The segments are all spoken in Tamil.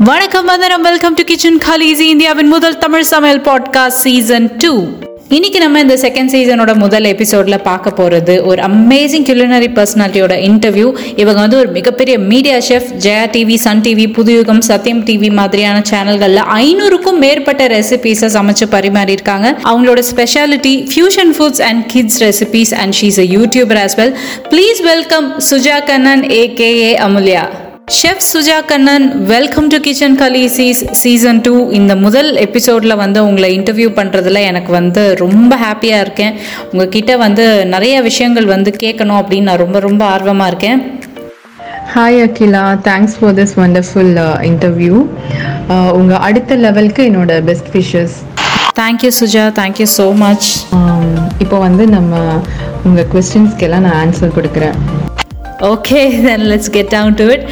வணக்கம் வந்தனம். வெல்கம் டு கிச்சன் காலிசி இந்தியாவின் முதல் தமிழ் சமையல் பாட்காஸ்ட் சீசன் டூ இன்னைக்கு நம்ம இந்த செகண்ட் சீசனோட முதல் எபிசோட்ல பார்க்க போறது ஒரு அமேசிங் கியூலினரி பர்சனாலிட்டியோட இன்டர்வியூ இவங்க வந்து ஒரு மிகப்பெரிய media chef Jaya TV Sun TV Puthuyugam Sathyam TV மாதிரியான சேனல்கள்ல ஐநூறுக்கும் மேற்பட்ட ரெசிபீஸை சமைச்சு பரிமாறியிருக்காங்க அவங்களோட speciality fusion foods and kids recipes and she's a YouTuber as well please welcome Suja Kannan AKA Amulya chef Suja Kannan welcome to kitchen khaleesis season two இந்த முதல் எபிசோடில் வந்து உங்களை இன்டர்வியூ பண்ணுறதுல எனக்கு வந்து ரொம்ப ஹாப்பியாக இருக்கேன். உங்ககிட்ட வந்து நிறைய விஷயங்கள் வந்து கேட்கணும் அப்படின்னு நான் ரொம்ப ரொம்ப ஆர்வமாக இருக்கேன். Hi Akila thanks for this wonderful interview உங்கள் அடுத்த லெவலுக்கு என்னோட best wishes thank you Suja thank you so much இப்போ வந்து நம்ம உங்கள் கொஸ்டின்ஸ்க்கெல்லாம் நான் ஆன்சர் கொடுக்குறேன். Okay then let's get down to it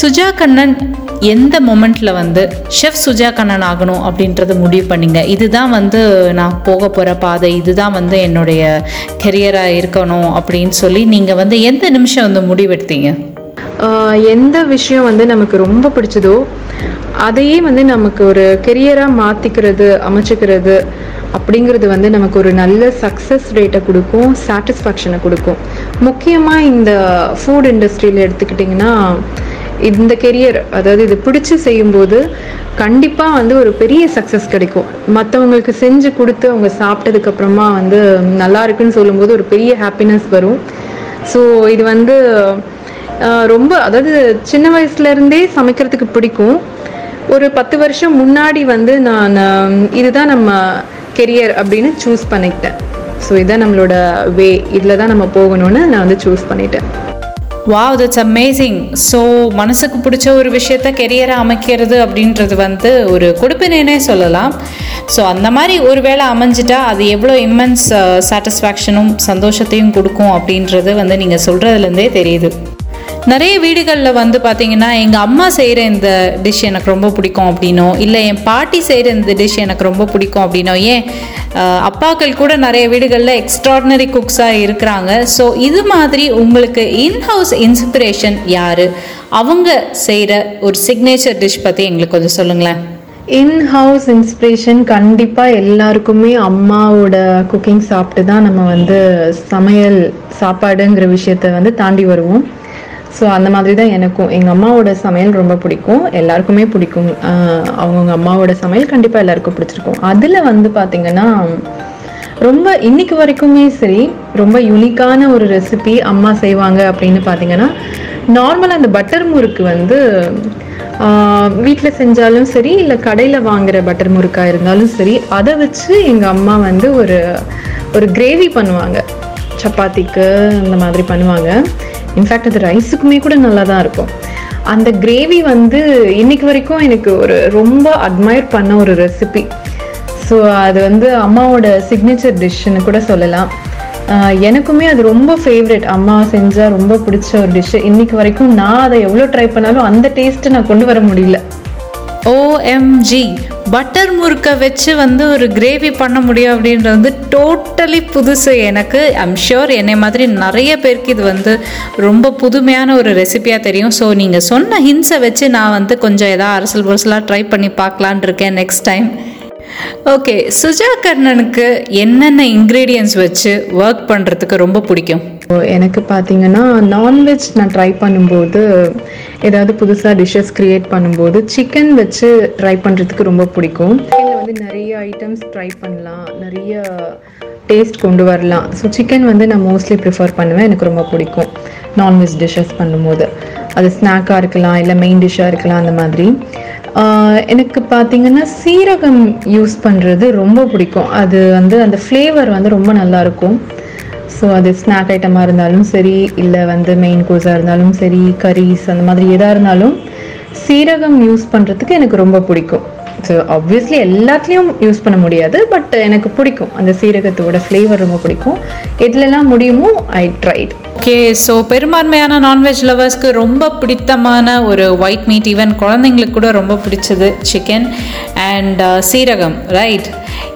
Suja Kannan எந்த மொமெண்ட்டில் வந்து ஷெஃப் சுஜா கண்ணன் ஆகணும் அப்படின்றத முடிவு பண்ணிங்க? இதுதான் வந்து நான் போக போகிற பாதை. இதுதான் வந்து என்னுடைய கெரியராக இருக்கணும் அப்படின்னு சொல்லி நீங்கள் வந்து எந்த நிமிஷம் வந்து முடிவெடுத்தீங்க? எந்த விஷயம் வந்து நமக்கு ரொம்ப பிடிச்சதோ அதையே வந்து நமக்கு ஒரு கெரியராக மாற்றிக்கிறது அமைச்சிக்கிறது அப்படிங்கிறது வந்து நமக்கு ஒரு நல்ல சக்ஸஸ் ரேட்டை கொடுக்கும் சாட்டிஸ்ஃபேக்ஷனை கொடுக்கும். முக்கியமாக இந்த ஃபுட் இண்டஸ்ட்ரியில் எடுத்துக்கிட்டிங்கன்னா இந்த கெரியர் அதாவது இது பிடிச்சி செய்யும்போது கண்டிப்பாக வந்து ஒரு பெரிய சக்ஸஸ் கிடைக்கும். மற்றவங்களுக்கு செஞ்சு கொடுத்து அவங்க சாப்பிட்டதுக்கப்புறமா வந்து நல்லா இருக்குன்னு சொல்லும்போது ஒரு பெரிய ஹாப்பினஸ் வரும். ஸோ இது வந்து ரொம்ப அதாவது சின்ன வயசுலேருந்தே சமைக்கிறதுக்கு பிடிக்கும். ஒரு பத்து வருஷம் முன்னாடி வந்து நான் இதுதான் நம்ம கெரியர் அப்படின்னு சூஸ் பண்ணிக்கிட்டேன். ஸோ இதான் நம்மளோட வே இதில் தான் நம்ம போகணும்னு நான் வந்து சூஸ் பண்ணிட்டேன். வாவ் தட்ஸ் அமேசிங் ஸோ மனசுக்கு பிடிச்ச ஒரு விஷயத்த கெரியரை அமைக்கிறது அப்படின்றது வந்து ஒரு கொடுப்பினேனே சொல்லலாம். ஸோ அந்த மாதிரி ஒரு வேளை அமைஞ்சிட்டா அது எவ்வளோ இம்மென்ஸ் சாட்டிஸ்ஃபேக்ஷனும் சந்தோஷத்தையும் கொடுக்கும் அப்படின்றது வந்து நீங்கள் சொல்கிறதுலேருந்தே தெரியுது. நிறைய வீடுகளில் வந்து பார்த்தீங்கன்னா எங்கள் அம்மா செய்கிற இந்த டிஷ் எனக்கு ரொம்ப பிடிக்கும் அப்படின்னோ இல்லை என் பாட்டி செய்கிற இந்த டிஷ் எனக்கு ரொம்ப பிடிக்கும் அப்படின்னோ ஏன் அப்பாக்கள் கூட நிறைய வீடுகளில் எக்ஸ்ட்ராடினரி குக்ஸாக இருக்கிறாங்க. ஸோ இது மாதிரி உங்களுக்கு இன்ஹவுஸ் இன்ஸ்பிரேஷன் யார்? அவங்க செய்கிற ஒரு சிக்னேச்சர் டிஷ் பற்றி எங்களுக்கு கொஞ்சம் சொல்லுங்களேன். இன் ஹவுஸ் இன்ஸ்பிரேஷன் கண்டிப்பாக எல்லாருக்குமே அம்மாவோட குக்கிங் சாப்பிட்டு தான் நம்ம வந்து சமையல் சாப்பாடுங்கிற விஷயத்த வந்து தாண்டி வருவோம். ஸோ அந்த மாதிரி தான் எனக்கும். எங்கள் அம்மாவோட சமையல் ரொம்ப பிடிக்கும். எல்லாருக்குமே பிடிக்கும். அவங்கவுங்க அம்மாவோட சமையல் கண்டிப்பாக எல்லாருக்கும் பிடிச்சிருக்கும். அதில் வந்து பார்த்திங்கன்னா ரொம்ப இன்னைக்கு வரைக்குமே சரி ரொம்ப யூனிக்கான ஒரு ரெசிபி அம்மா செய்வாங்க அப்படின்னு பார்த்தீங்கன்னா நார்மலாக அந்த பட்டர் முறுக்கு வந்து வீட்டில் செஞ்சாலும் சரி இல்லை கடையில் வாங்குற பட்டர் முறுக்காக இருந்தாலும் சரி அதை வச்சு எங்கள் அம்மா வந்து ஒரு ஒரு கிரேவி பண்ணுவாங்க. சப்பாத்திக்கு அந்த மாதிரி பண்ணுவாங்க. இன்ஃபேக்ட் அது ரைஸுக்குமே கூட நல்லா தான் இருக்கும். அந்த கிரேவி வந்து இன்னைக்கு வரைக்கும் எனக்கு ஒரு ரொம்ப அட்மையர் பண்ண ஒரு ரெசிபி ஸோ அது வந்து அம்மாவோட சிக்னேச்சர் டிஷ்ஷுன்னு கூட சொல்லலாம். எனக்குமே அது ரொம்ப ஃபேவரட் அம்மா செஞ்சால் ரொம்ப பிடிச்ச ஒரு டிஷ்ஷு இன்னைக்கு வரைக்கும் நான் அதை எவ்வளோ ட்ரை பண்ணாலும் அந்த டேஸ்ட்டை நான் கொண்டு வர முடியல. ஓஎம்ஜி பட்டர் முறுக்கை வச்சு வந்து ஒரு கிரேவி பண்ண முடியும் அப்படின்றது வந்து டோட்டலி புதுசு. எனக்கு ஐம் ஷியோர் என்னை மாதிரி நிறைய பேருக்கு இது வந்து ரொம்ப புதுமையான ஒரு ரெசிபியாக தெரியும். ஸோ நீங்கள் சொன்ன ஹின்ஸை வச்சு நான் வந்து கொஞ்சம் எதாவது அரசல் புரசலாக ட்ரை பண்ணி பார்க்கலான் இருக்கேன் நெக்ஸ்ட் டைம் ஓகே சுஜா கர்ணனுக்கு என்னென்ன இன்க்ரீடியன்ஸ் வச்சு ஒர்க் பண்ணுறதுக்கு ரொம்ப பிடிக்கும்? எனக்கு பார்த்தீங்கன்னா நான்வெஜ் நான் ட்ரை பண்ணும்போது ஏதாவது புதுசாக டிஷ்ஷஸ் க்ரியேட் பண்ணும்போது சிக்கன் வச்சு ட்ரை பண்ணுறதுக்கு ரொம்ப பிடிக்கும். சிக்கனில் வந்து நிறைய ஐட்டம்ஸ் ட்ரை பண்ணலாம். நிறைய டேஸ்ட் கொண்டு வரலாம். ஸோ சிக்கன் வந்து நான் மோஸ்ட்லி ப்ரிஃபர் பண்ணுவேன். எனக்கு ரொம்ப பிடிக்கும் நான்வெஜ் டிஷ்ஷஸ் பண்ணும்போது. அது ஸ்நாக்காக இருக்கலாம் இல்லை மெயின் டிஷ்ஷாக இருக்கலாம் அந்த மாதிரி. ஆஹ் எனக்கு பார்த்தீங்கன்னா சீரகம் யூஸ் பண்ணுறது ரொம்ப பிடிக்கும். அது வந்து அந்த ஃப்ளேவர் வந்து ரொம்ப நல்லா இருக்கும். ஸோ அது ஸ்நாக் ஐட்டமாக இருந்தாலும் சரி இல்லை வந்து மெயின் கோர்ஸாக இருந்தாலும் சரி கரீஸ் அந்த மாதிரி எதாக இருந்தாலும் சீரகம் யூஸ் பண்ணுறதுக்கு எனக்கு ரொம்ப பிடிக்கும். ஸோ ஆப்வியஸ்லி எல்லாத்துலேயும் யூஸ் பண்ண முடியாது பட் எனக்கு பிடிக்கும். அந்த சீரகத்தோட ஃப்ளேவர் ரொம்ப பிடிக்கும். எதுலலாம் முடியுமோ ஐ ட்ரைட் ஓகே ஸோ பெரும்பான்மையான நான்வெஜ் லவர்ஸ்க்கு ரொம்ப பிடித்தமான ஒரு ஒயிட் மீட் ஈவன் குழந்தைங்களுக்கு கூட ரொம்ப பிடிச்சது சிக்கன் அண்ட் uh, சீரகம் ரைட்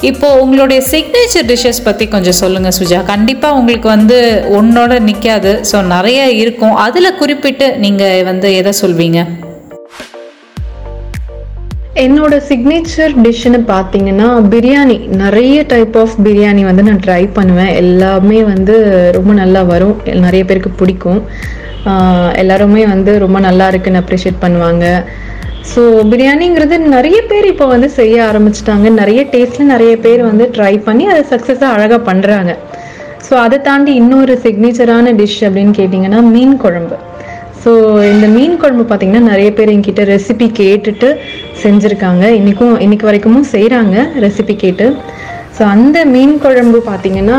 இப்போ உங்களுடைய சிக்னேச்சர் டிஷ்ஷஸ் பற்றி கொஞ்சம் சொல்லுங்கள் சுஜா. கண்டிப்பாக உங்களுக்கு வந்து ஒன்னோட நிற்காது ஸோ நிறைய இருக்கும். அதில் குறிப்பிட்டு நீங்கள் வந்து எதை சொல்வீங்க? என்னோட சிக்னேச்சர் டிஷ்ஷுன்னு பார்த்தீங்கன்னா பிரியாணி. நிறைய டைப் ஆஃப் பிரியாணி வந்து நான் ட்ரை பண்ணுவேன். எல்லாமே வந்து ரொம்ப நல்லா வரும். நிறைய பேருக்கு பிடிக்கும். எல்லாருமே வந்து ரொம்ப நல்லா இருக்குன்னு அப்ரிஷியேட் பண்ணுவாங்க. ஸோ பிரியாணிங்கிறது நிறைய பேர் இப்போ வந்து செய்ய ஆரம்பிச்சிட்டாங்க. நிறைய டேஸ்ட்ல நிறைய பேர் வந்து ட்ரை பண்ணி அதை சக்ஸஸாக அழகாக பண்ணுறாங்க ஸோ அதை தாண்டி இன்னொரு சிக்னேச்சரான டிஷ் அப்படின்னு கேட்டிங்கன்னா மீன் குழம்பு. ஸோ இந்த மீன் குழம்பு பார்த்திங்கன்னா நிறைய பேர் என்கிட்ட ரெசிபி கேட்டுட்டு செஞ்சுருக்காங்க. இன்றைக்கும் இன்னைக்கு வரைக்கும் செய்கிறாங்க ரெசிபி கேட்டு. ஸோ அந்த மீன் குழம்பு பார்த்திங்கன்னா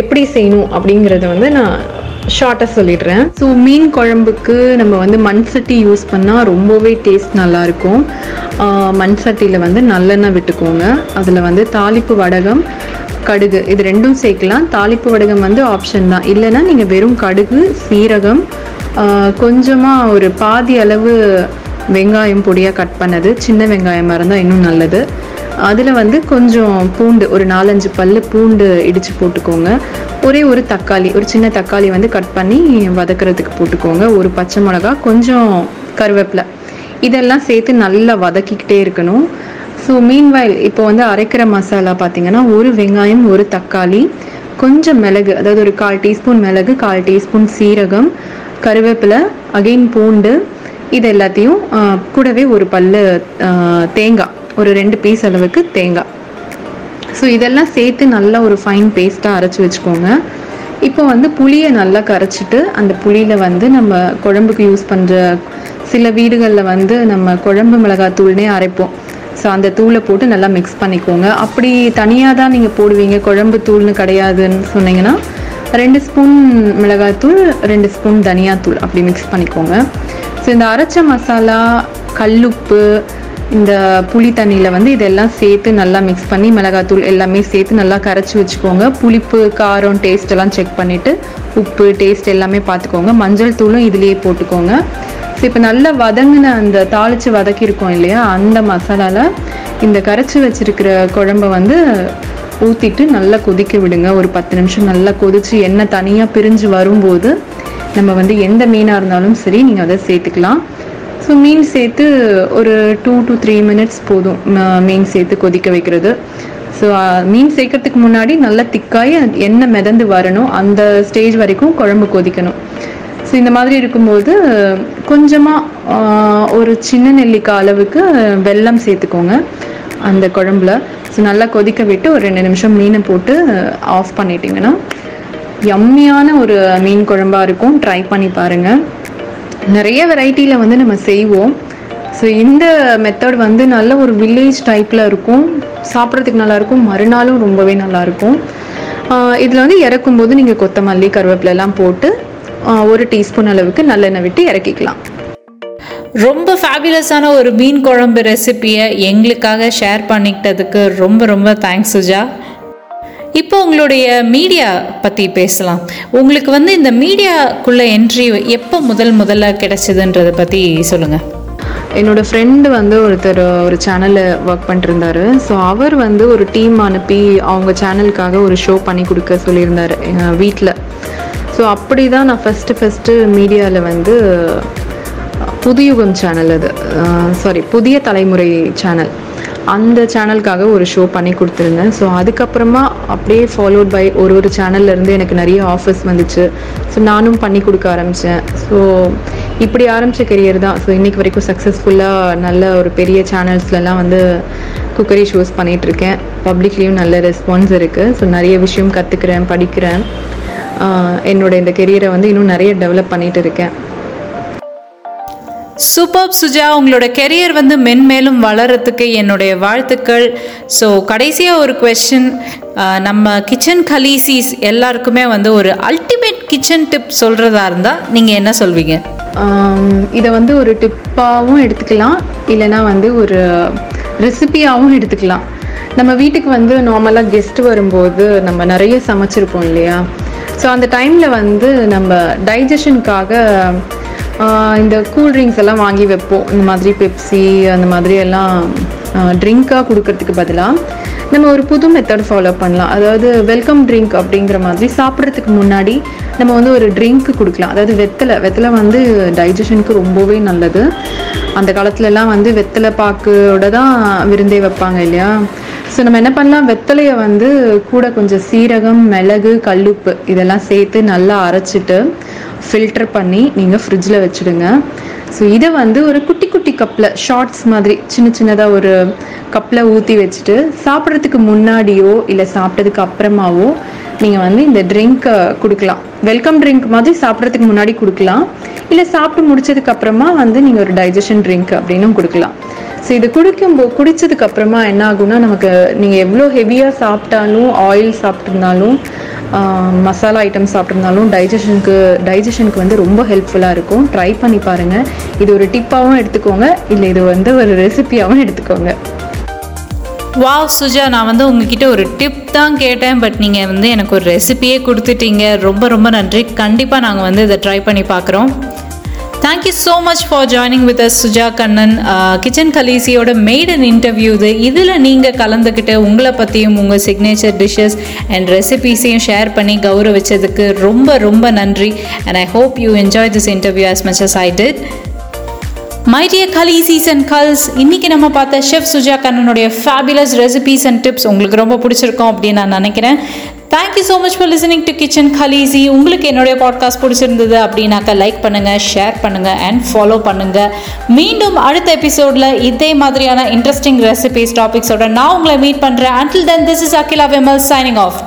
எப்படி செய்யணும் அப்படிங்கிறத வந்து நான் ஷார்ட்டாக சொல்லிடுறேன். ஸோ மீன் குழம்புக்கு நம்ம வந்து மண் சட்டி யூஸ் பண்ணால் ரொம்பவே டேஸ்ட் நல்லாயிருக்கும். மண் சட்டியில் வந்து நல்லெண்ணெய் விட்டுக்கோங்க. அதில் வந்து தாளிப்பு வடகம் கடுகு இது ரெண்டும் சேர்க்கலாம். தாளிப்பு வடகம் வந்து ஆப்ஷன் தான். இல்லைன்னா நீங்கள் வெறும் கடுகு சீரகம் கொஞ்சமாக ஒரு பாதி அளவு வெங்காயம் பொடியாக கட் பண்ணது. சின்ன வெங்காயமாக இருந்தால் இன்னும் நல்லது. அதில் வந்து கொஞ்சம் பூண்டு ஒரு நாலஞ்சு பல்லு பூண்டு இடித்து போட்டுக்கோங்க. ஒரே ஒரு தக்காளி ஒரு சின்ன தக்காளி வந்து கட் பண்ணி வதக்கிறதுக்கு போட்டுக்கோங்க. ஒரு பச்சை மிளகா கொஞ்சம் கருவேப்பிலை. இதெல்லாம் சேர்த்து நல்லா வதக்கிக்கிட்டே இருக்கணும். ஸோ மீன்வாயில் இப்போ வந்து அரைக்கிற மசாலா பார்த்தீங்கன்னா ஒரு வெங்காயம் ஒரு தக்காளி கொஞ்சம் மிளகு அதாவது ஒரு கால் டீஸ்பூன் மிளகு கால் டீஸ்பூன் சீரகம் கருவேப்பிலை அகைன் பூண்டு இது எல்லாத்தையும் கூடவே ஒரு பல்லு தேங்காய். ஒரு ரெண்டு பீஸ் அளவுக்கு தேங்காய். ஸோ இதெல்லாம் சேர்த்து நல்லா ஒரு ஃபைன் பேஸ்ட்டாக அரைச்சி வச்சுக்கோங்க. இப்போ வந்து புளியை நல்லா கரைச்சிட்டு அந்த புளியில் வந்து நம்ம குழம்புக்கு யூஸ் பண்ணுற சில வீடுகளில் வந்து நம்ம குழம்பு மிளகாய் தூள்னே அரைப்போம். ஸோ அந்த தூளை போட்டு நல்லா மிக்ஸ் பண்ணிக்கோங்க. அப்படி தனியாக தான் நீங்கள் போடுவீங்க. குழம்பு தூள்னு கிடையாதுன்னு சொன்னீங்கன்னா ரெண்டு ஸ்பூன் மிளகாய்த்தூள் ரெண்டு ஸ்பூன் தனியாத்தூள் அப்படி மிக்ஸ் பண்ணிக்கோங்க. ஸோ இந்த அரைச்ச மசாலா கல்லுப்பு இந்த புளி தண்ணியில் வந்து இதெல்லாம் சேர்த்து நல்லா மிக்ஸ் பண்ணி மிளகாத்தூள் எல்லாமே சேர்த்து நல்லா கரைச்சி வச்சுக்கோங்க. புளிப்பு காரம் டேஸ்ட் எல்லாம் செக் பண்ணிவிட்டு உப்பு டேஸ்ட் எல்லாமே பார்த்துக்கோங்க. மஞ்சள் தூளும் இதுலேயே போட்டுக்கோங்க. ஸோ இப்போ நல்லா வதங்கின அந்த தாளித்து வதக்கியிருக்கோம் இல்லையா? அந்த மசாலாவில் இந்த கரைச்சி வச்சுருக்கிற குழம்ப வந்து ஊற்றிட்டு நல்லா கொதிக்க விடுங்க. ஒரு பத்து நிமிஷம் நல்லா கொதித்து எண்ணெய் தனியாக பிரிஞ்சு வரும்போது நம்ம வந்து எந்த மீனாக இருந்தாலும் சரி நீங்கள் அதை சேர்த்துக்கலாம். ஸோ மீன் சேர்த்து ஒரு டூ டு த்ரீ மினிட்ஸ் போதும் மீன் சேர்த்து கொதிக்க வைக்கிறது. ஸோ மீன் சேர்க்கறதுக்கு முன்னாடி நல்லா திக்காய் எண்ணெய் மிதந்து வரணும் அந்த ஸ்டேஜ் வரைக்கும் குழம்பு கொதிக்கணும். ஸோ இந்த மாதிரி இருக்கும்போது கொஞ்சமாக ஒரு சின்ன நெல்லிக்காய் அளவுக்கு வெல்லம் சேர்த்துக்கோங்க அந்த குழம்புல. ஸோ நல்லா கொதிக்க விட்டு ஒரு ரெண்டு நிமிஷம் மீனை போட்டு ஆஃப் பண்ணிட்டீங்கன்னா யம்மியான ஒரு மீன் குழம்பாக இருக்கும். ட்ரை பண்ணி பாருங்கள் நிறைய வெரைட்டியில் வந்து நம்ம செய்வோம். ஸோ இந்த மெத்தட் வந்து நல்ல ஒரு வில்லேஜ் டைப்பில் இருக்கும். சாப்பிட்றதுக்கு நல்லாயிருக்கும் மறுநாளும் ரொம்பவே நல்லா இருக்கும். இதில் வந்து இறக்கும் போது நீங்கள் கொத்தமல்லி கருவேப்பிலை எல்லாம் போட்டு ஒரு டீஸ்பூன் அளவுக்கு நல்லெண்ணெய் விட்டு இறக்கிக்கலாம். ரொம்ப ஃபேபியஸான ஒரு மீன் குழம்பு ரெசிபியை எங்களுக்காக ஷேர் பண்ணிக்கிட்டதுக்கு ரொம்ப ரொம்ப தேங்க்ஸ் சுஜா. இப்போ உங்களுடைய மீடியா பற்றி பேசலாம். உங்களுக்கு வந்து இந்த மீடியாக்குள்ளே என்ட்ரி எப்போ முதல் முதல்ல கிடைச்சதுன்றதை பற்றி சொல்லுங்கள் என்னோடய ஃப்ரெண்டு வந்து ஒருத்தர் ஒரு சேனலில் ஒர்க் பண்ணிட்டுருந்தாரு ஸோ அவர் வந்து ஒரு டீம் அனுப்பி அவங்க சேனலுக்காக ஒரு ஷோ பண்ணி கொடுக்க சொல்லியிருந்தாரு எங்கள் வீட்டில் ஸோ அப்படி தான் நான் ஃபஸ்ட்டு ஃபஸ்ட்டு மீடியாவில் வந்து புதுயுகம் சேனல் அது. சாரி புதிய தலைமுறை சேனல் அந்த சேனலுக்காக ஒரு ஷோ பண்ணி கொடுத்துருந்தேன். ஸோ அதுக்கப்புறமா அப்படியே ஃபாலோட் பை ஒரு ஒரு சேனல்லேருந்து எனக்கு நிறைய ஆஃபர்ஸ் வந்துச்சு. ஸோ நானும் பண்ணி கொடுக்க ஆரம்பித்தேன் ஸோ இப்படி ஆரம்பித்த கெரியர் தான். ஸோ இன்றைக்கி வரைக்கும் சக்ஸஸ்ஃபுல்லாக நல்ல ஒரு பெரிய சேனல்ஸ்லலாம் வந்து குக்கரி ஷோஸ் பண்ணிகிட்ருக்கேன் பப்ளிக்லேயும் நல்ல ரெஸ்பான்ஸ் இருக்குது ஸோ நிறைய விஷயம் கற்றுக்கிறேன் படிக்கிறேன். என்னோட இந்த கெரியரை வந்து இன்னும் நிறைய டெவலப் பண்ணிகிட்டு இருக்கேன். சூப்பர் சுஜா உங்களோட கெரியர் வந்து மென்மேலும் வளரத்துக்கு என்னுடைய வாழ்த்துக்கள். ஸோ கடைசியாக ஒரு கொஸ்டின் நம்ம கிச்சன் கலீசிஸ் எல்லாருக்குமே வந்து ஒரு அல்டிமேட் கிச்சன் டிப் சொல்கிறதா இருந்தால் நீங்கள் என்ன சொல்வீங்க? இதை வந்து ஒரு டிப்பாகவும் எடுத்துக்கலாம். இல்லைன்னா வந்து ஒரு ரெசிபியாகவும் எடுத்துக்கலாம். நம்ம வீட்டுக்கு வந்து நார்மலாக கெஸ்ட் வரும்போது நம்ம நிறைய சமைச்சிருப்போம் இல்லையா? ஸோ அந்த டைமில் வந்து நம்ம டைஜஷனுக்காக இந்த கூல் ட்ரிங்க்ஸ் எல்லாம் வாங்கி வைப்போம். இந்த மாதிரி பெப்சி அந்த மாதிரி எல்லாம் ட்ரிங்க்காக கொடுக்கறதுக்கு பதிலாக நம்ம ஒரு புது மெத்தட் ஃபாலோ பண்ணலாம். அதாவது வெல்கம் ட்ரிங்க் அப்படிங்கிற மாதிரி சாப்பிட்றதுக்கு முன்னாடி நம்ம வந்து ஒரு ட்ரிங்க் கொடுக்கலாம். அதாவது வெத்தலை. வெத்தலை வந்து டைஜஷனுக்கு ரொம்பவே நல்லது. அந்த காலத்துலலாம் வந்து வெத்தலை பாக்கோட தான் விருந்தே வைப்பாங்க இல்லையா? ஸோ நம்ம என்ன பண்ணலாம்? வெத்தலையை வந்து கூட கொஞ்சம் சீரகம் மிளகு கல்லுப்பு இதெல்லாம் சேர்த்து நல்லா அரைச்சிட்டு ஃபில்டர் பண்ணி நீங்கள் ஃப்ரிட்ஜில் வச்சுடுங்க. ஸோ இதை வந்து ஒரு குட்டி குட்டி கப்பில் ஷார்ட்ஸ் மாதிரி சின்ன சின்னதாக ஒரு கப்பில் ஊற்றி வச்சுட்டு சாப்பிட்றதுக்கு முன்னாடியோ இல்லை சாப்பிட்டதுக்கு அப்புறமாவோ நீங்கள் வந்து இந்த ட்ரிங்க்கை கொடுக்கலாம். வெல்கம் ட்ரிங்க் மாதிரி சாப்பிட்றதுக்கு முன்னாடி கொடுக்கலாம். இல்லை சாப்பிட்டு முடிச்சதுக்கு அப்புறமா வந்து நீங்கள் ஒரு டைஜஷன் ட்ரிங்க் அப்படின்னும் கொடுக்கலாம். ஸோ இது குடிக்கும்போ குடித்ததுக்கு அப்புறமா என்ன ஆகும்னா நமக்கு நீங்கள் எவ்வளோ ஹெவியாக சாப்பிட்டாலும் ஆயில் சாப்பிட்ருந்தாலும் மசாலா ஐட்டம் சாப்பிட்ருந்தாலும் டைஜஷனுக்கு டைஜஷனுக்கு வந்து ரொம்ப ஹெல்ப்ஃபுல்லாக இருக்கும். ட்ரை பண்ணி பாருங்கள் இது ஒரு டிப்பாகவும் எடுத்துக்கோங்க. இல்லை இது வந்து ஒரு ரெசிபியாகவும் எடுத்துக்கோங்க. வாவ் சுஜா நான் வந்து உங்ககிட்ட ஒரு டிப் தான் கேட்டேன். பட் நீங்கள் வந்து எனக்கு ஒரு ரெசிபியே கொடுத்துட்டீங்க. ரொம்ப ரொம்ப நன்றி. கண்டிப்பாக நாங்கள் வந்து இதை ட்ரை பண்ணி பார்க்குறோம். Thank you so much for joining with us Suja Kannan kitchen கலீசியோட maiden interview இது. இதில் நீங்கள் கலந்துக்கிட்டு உங்களை பற்றியும் உங்கள் சிக்னேச்சர் டிஷ்ஷஸ் அண்ட் ரெசிபீஸையும் ஷேர் பண்ணி கௌரவிச்சதுக்கு ரொம்ப ரொம்ப நன்றி. And I hope you enjoy this interview as much as I did my dear khaleesis and gals இன்னைக்கு நம்ம பார்த்த ஷெஃப் சுஜா கண்ணனுடைய ஃபேபிலஸ் ரெசிபீஸ் அண்ட் டிப்ஸ் உங்களுக்கு ரொம்ப பிடிச்சிருக்கும் அப்படின்னு நான் நினைக்கிறேன். Thank you so much for listening to kitchen khaleesi உங்களுக்கு என்னுடைய பாட்காஸ்ட் பிடிச்சிருந்தது அப்படின்னாக்கா லைக் பண்ணுங்கள் ஷேர் பண்ணுங்கள் அண்ட் ஃபாலோ பண்ணுங்கள் மீண்டும் அடுத்த எபிசோடில் இதே மாதிரியான இன்ட்ரெஸ்டிங் ரெசிபீஸ் டாபிக்ஸோட நான் உங்களை மீட் பண்ணுறேன் until then this is Akila Vimal signing off